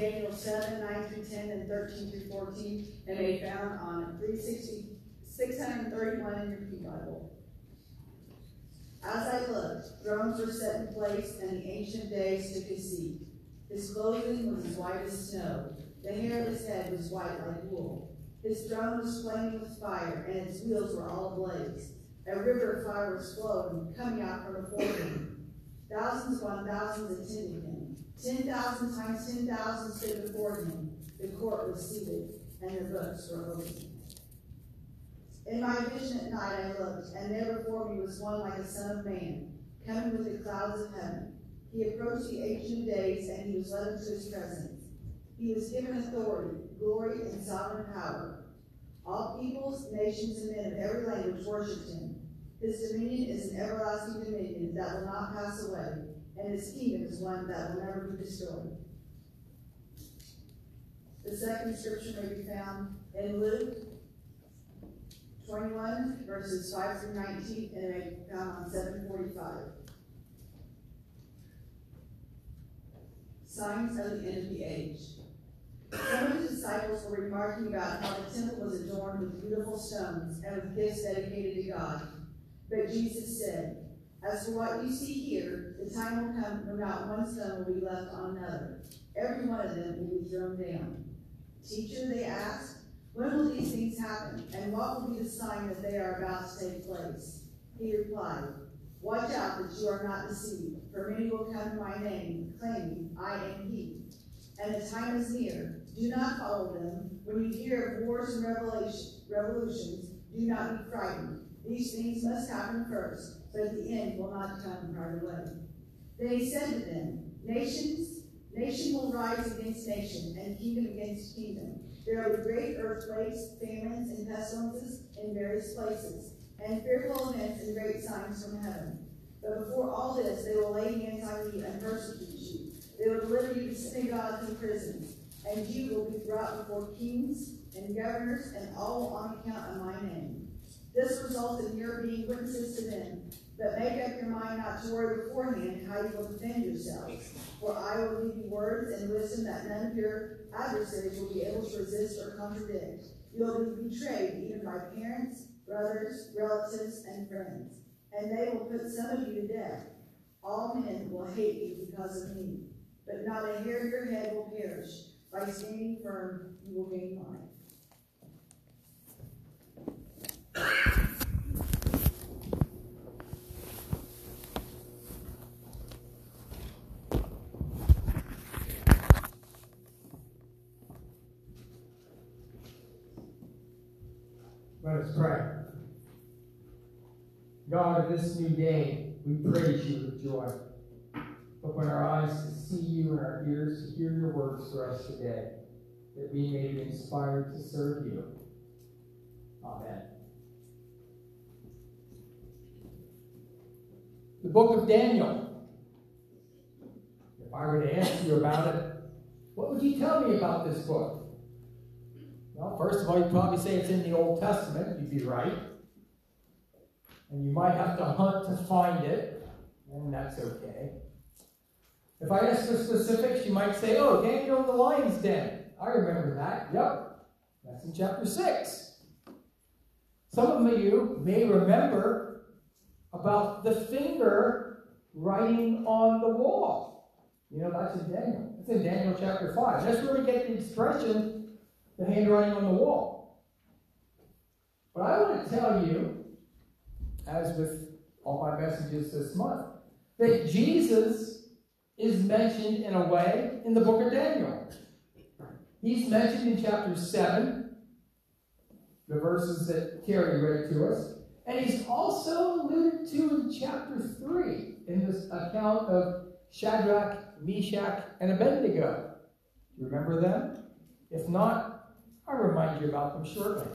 Daniel 7, 9 through 10, and 13 through 14, and may found on 360, 631 in your Pew Bible. As I looked, thrones were set in place, and the Ancient Days took his seat. His clothing was as white as snow. The hair of his head was white like wool. His throne was flaming with fire, and its wheels were all ablaze. A river of fire was flowing, coming out from before him. Thousands upon thousands attended him. Ten thousand times ten thousand stood before him. The court was seated, and the books were open. In my vision at night I looked, and there before me was one like a son of man, coming with the clouds of heaven. He approached the ancient days, and he was led into his presence. He was given authority, glory, and sovereign power. All peoples, nations, and men of every language worshipped him. His dominion is an everlasting dominion that will not pass away, and his kingdom is one that will never be destroyed. The second scripture may be found in Luke 21, verses 5 through 19, and may be found on 745. Signs of the end of the age. Some of the disciples were remarking about how the temple was adorned with beautiful stones and with gifts dedicated to God. But Jesus said, As for what you see here, the time will come when not one stone will be left on another. Every one of them will be thrown down. Teacher, they asked, when will these things happen? And what will be the sign that they are about to take place? He replied, Watch out that you are not deceived, for many will come in my name, claiming, I am he. And the time is near. Do not follow them. When you hear of wars and revolutions, do not be frightened. These things must happen first, but the end will not come right away. Then he said to them, Nations, nation will rise against nation, and kingdom against kingdom. There will be great earthquakes, famines, and pestilences in various places, and fearful events and great signs from heaven. But before all this, they will lay hands on you and persecute you. They will deliver you to synagogues and prisons, and you will be brought before kings and governors, and all on account of my name. This results in your being witnesses to them. But make up your mind not to worry beforehand how you will defend yourselves. For I will give you words and wisdom that none of your adversaries will be able to resist or contradict. You will be betrayed even by parents, brothers, relatives, and friends. And they will put some of you to death. All men will hate you because of me. But not a hair of your head will perish. By standing firm, you will gain life. Let us pray. God, this new day, we praise you with joy. Open our eyes to see you and our ears to hear your words for us today, that we may be inspired to serve you. Amen. The book of Daniel. If I were to ask you about it, what would you tell me about this book? Well, first of all, you'd probably say it's in the Old Testament. You'd be right. And you might have to hunt to find it, and that's okay. If I ask for specifics, you might say, oh, Daniel in the lion's den. I remember that. Yep. That's in chapter 6. Some of you may remember about the finger writing on the wall. You know, that's in Daniel. It's in Daniel chapter 5. That's where we get the expression the handwriting on the wall. But I want to tell you, as with all my messages this month, that Jesus is mentioned in a way in the book of Daniel. He's mentioned in chapter 7, the verses that Terry read to us. And he's also alluded to in chapter 3 in this account of Shadrach, Meshach, and Abednego. You remember them? If not, I'll remind you about them shortly.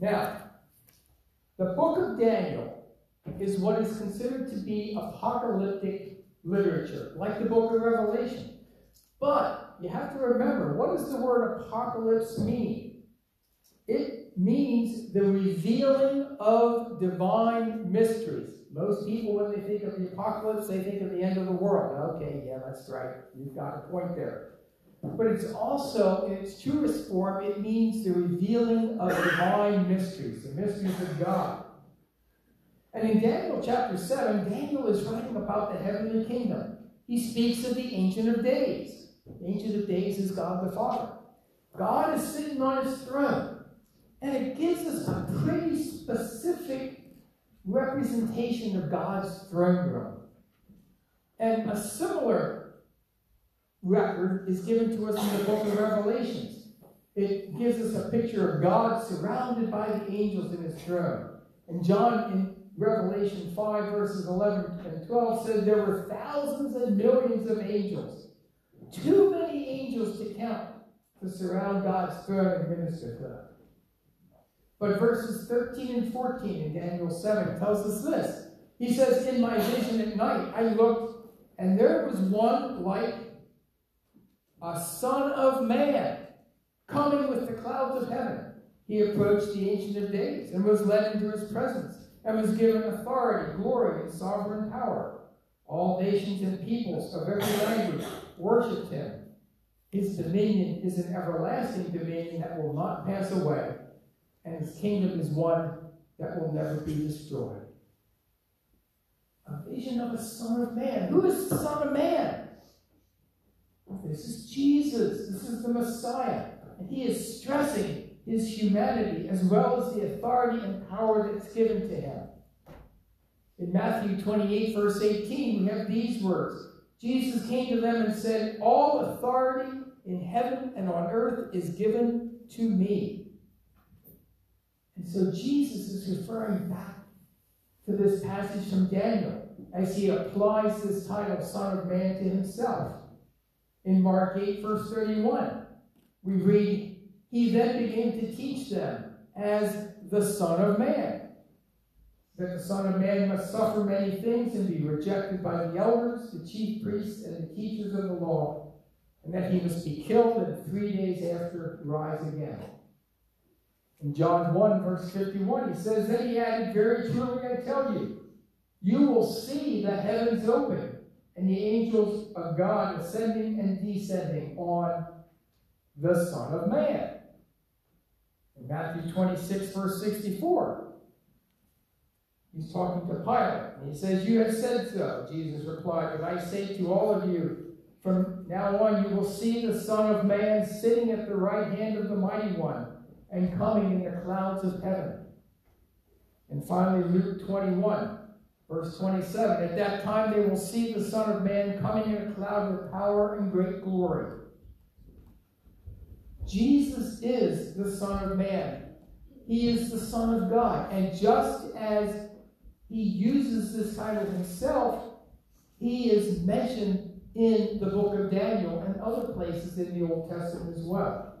Now, the book of Daniel is what is considered to be apocalyptic literature, like the book of Revelation. But you have to remember, what does the word apocalypse mean? It means the revealing of divine mysteries. Most people, when they think of the apocalypse, they think of the end of the world. Okay, yeah, that's right. You've got a point there. But it's also, in its truest form, it means the revealing of divine mysteries, the mysteries of God. And in Daniel chapter 7, Daniel is writing about the heavenly kingdom. He speaks of the Ancient of Days. The Ancient of Days is God the Father. God is sitting on his throne. And it gives us a pretty specific representation of God's throne room. And a similar record is given to us in the book of Revelations. It gives us a picture of God surrounded by the angels in his throne. And John in Revelation 5, verses 11 and 12 says there were thousands and millions of angels. Too many angels to count to surround God's throne and minister to them. But verses 13 and 14 in Daniel 7 tells us this. He says, In my vision at night I looked, and there was one like a son of man coming with the clouds of heaven. He approached the Ancient of Days and was led into his presence and was given authority, glory, and sovereign power. All nations and peoples of every language worshipped him. His dominion is an everlasting dominion that will not pass away, and his kingdom is one that will never be destroyed. A vision of a Son of Man. Who is the Son of Man? This is Jesus. This is the Messiah. And he is stressing his humanity as well as the authority and power that's given to him. In Matthew 28, verse 18, we have these words Jesus came to them and said, All authority in heaven and on earth is given to me. And so Jesus is referring back to this passage from Daniel as he applies this title, Son of Man, to himself. In Mark 8, verse 31, we read, He then began to teach them as the Son of Man that the Son of Man must suffer many things and be rejected by the elders, the chief priests, and the teachers of the law, and that he must be killed and three days after rise again. In John 1, verse 51, he says, Then he added, Very truly I tell you, you will see the heavens open and the angels of God ascending and descending on the Son of Man. In Matthew 26, verse 64, He's talking to Pilate. And he says, You have said so. Jesus replied, But I say to all of you, from now on you will see the Son of Man sitting at the right hand of the Mighty One and coming in the clouds of heaven. And finally, Luke 21, verse 27. At that time they will see the Son of Man coming in a cloud with power and great glory. Jesus is the Son of Man. He is the Son of God. And just as he uses this title himself, he is mentioned in the book of Daniel and other places in the Old Testament as well.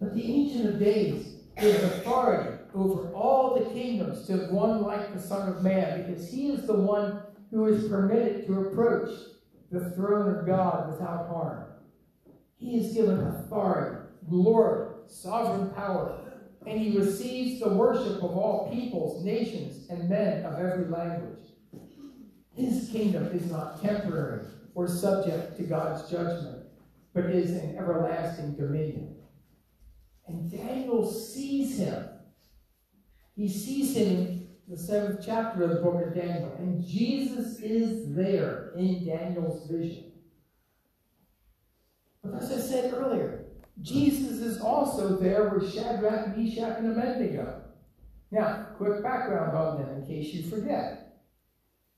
But the Ancient of Days gives authority over all the kingdoms to one like the Son of Man, because he is the one who is permitted to approach the throne of God without harm. He is given authority, glory, sovereign power, and he receives the worship of all peoples, nations, and men of every language. His kingdom is not temporary or subject to God's judgment, but is an everlasting dominion. And Daniel sees him. He sees him in the seventh chapter of the book of Daniel, and Jesus is there in Daniel's vision. But as I said earlier, Jesus is also there with Shadrach, Meshach, and Abednego. Now, quick background on them in case you forget.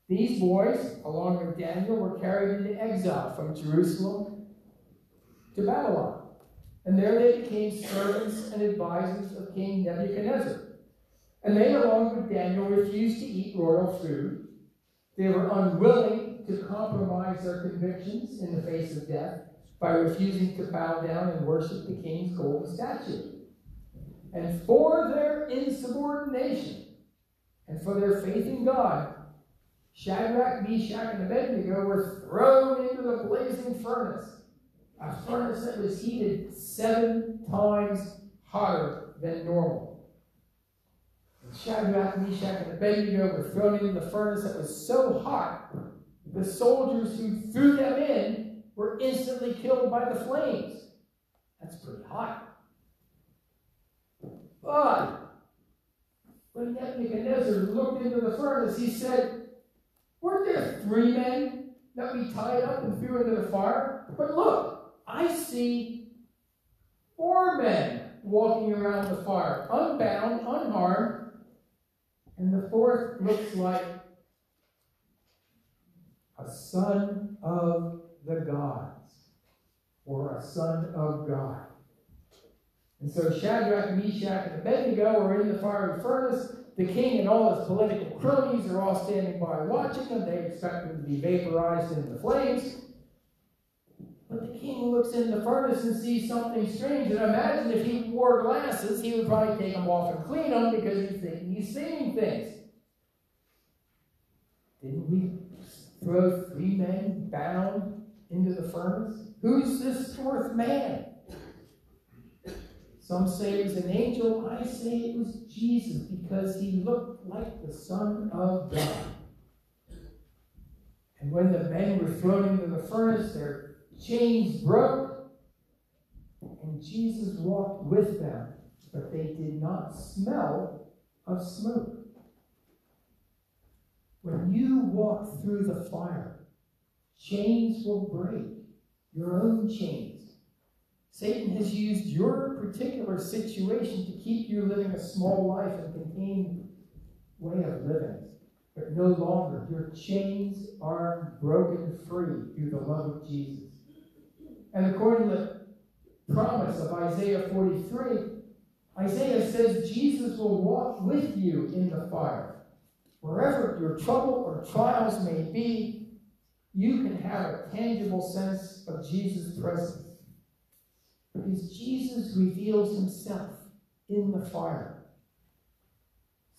These boys, along with Daniel, were carried into exile from Jerusalem to Babylon. And there they became servants and advisors of King Nebuchadnezzar. And they, along with Daniel, refused to eat royal food. They were unwilling to compromise their convictions in the face of death by refusing to bow down and worship the king's golden statue. And for their insubordination and for their faith in God, Shadrach, Meshach, and Abednego were thrown into the blazing furnace, a furnace that was heated seven times hotter than normal. Shadrach, Meshach, and Abednego were thrown into the furnace that was so hot, the soldiers who threw them in were instantly killed by the flames. That's pretty hot. But when Nebuchadnezzar looked into the furnace, he said, Weren't there three men that we tied up and threw into the fire? But look, I see four men walking around the fire, unbound, unharmed, and the fourth looks like a son of the gods or a son of God. And so Shadrach, Meshach, and Abednego are in the fiery furnace. The king and all his political cronies are all standing by watching them. They expect them to be vaporized in the flames. But the king looks in the furnace and sees something strange. And imagine if he wore glasses, he would probably take them off and clean them because he's thinking he's seeing things. Didn't we throw three men bound into the furnace? Who's this fourth man? Some say it was an angel. I say it was Jesus because he looked like the Son of God. And when the men were thrown into the furnace, their chains broke, and Jesus walked with them, but they did not smell of smoke. When you walk through the fire, chains will break, your own chains. Satan has used your particular situation to keep you living a small life and contained way of living. But no longer. Your chains are broken free through the love of Jesus. And according to the promise of Isaiah 43, Isaiah says Jesus will walk with you in the fire. Wherever your trouble or trials may be, you can have a tangible sense of Jesus' presence. Because Jesus reveals himself in the fire.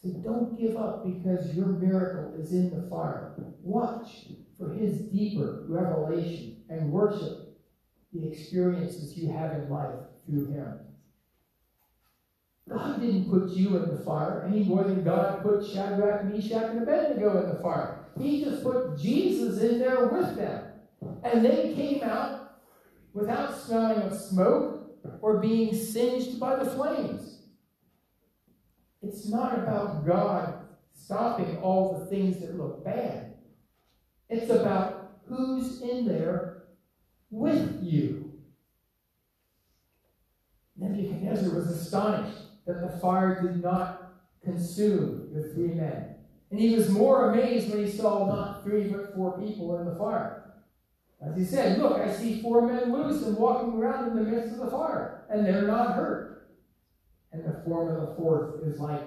So don't give up because your miracle is in the fire. Watch for his deeper revelation and worship the experiences you have in life through him. God didn't put you in the fire any more than God put Shadrach, Meshach, and Abednego in the fire. He just put Jesus in there with them. And they came out without smelling of smoke or being singed by the flames. It's not about God stopping all the things that look bad. It's about who's in there with you. Nebuchadnezzar was astonished that the fire did not consume the three men. And he was more amazed when he saw not three but four people in the fire. As he said, Look, I see four men loose and walking around in the midst of the fire, and they're not hurt. And the form of the fourth is like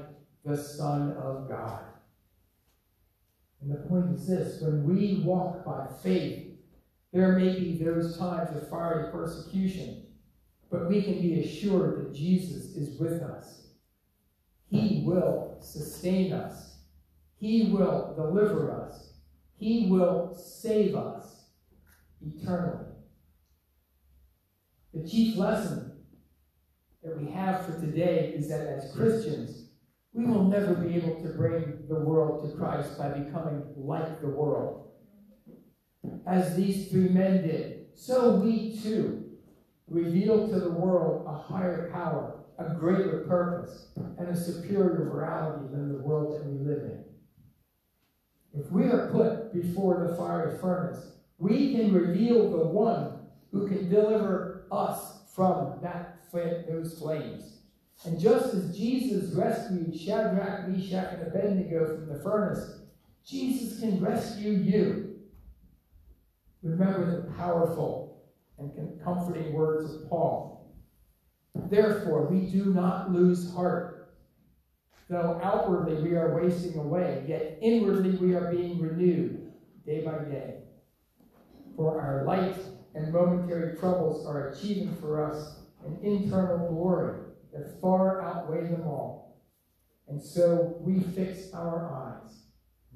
the Son of God. And the point is this when we walk by faith, there may be those times of fiery persecution, but we can be assured that Jesus is with us. He will sustain us, He will deliver us, He will save us eternally. The chief lesson that we have for today is that as Christians, we will never be able to bring the world to Christ by becoming like the world. As these three men did, so we too reveal to the world a higher power, a greater purpose, and a superior morality than the world that we live in. If we are put before the fiery furnace, we can reveal the one who can deliver us from that those flames. And just as Jesus rescued Shadrach, Meshach, and Abednego from the furnace, Jesus can rescue you. Remember the powerful and comforting words of Paul. Therefore, we do not lose heart. Though outwardly we are wasting away, yet inwardly we are being renewed day by day. For our light and momentary troubles are achieving for us an internal glory that far outweigh them all. And so we fix our eyes,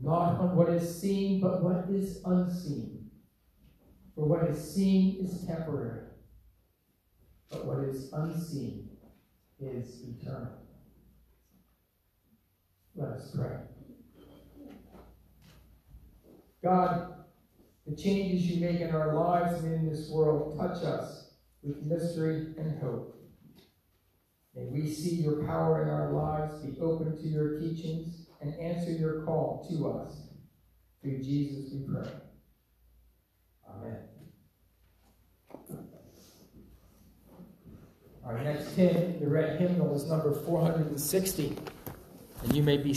not on what is seen, but what is unseen. For what is seen is temporary, but what is unseen is eternal. Let us pray. God, the changes you make in our lives and in this world touch us with mystery and hope. May we see your power in our lives, be open to your teachings, and answer your call to us. Through Jesus we pray. Amen. Our next hymn, the red hymnal, is number 460, and you may be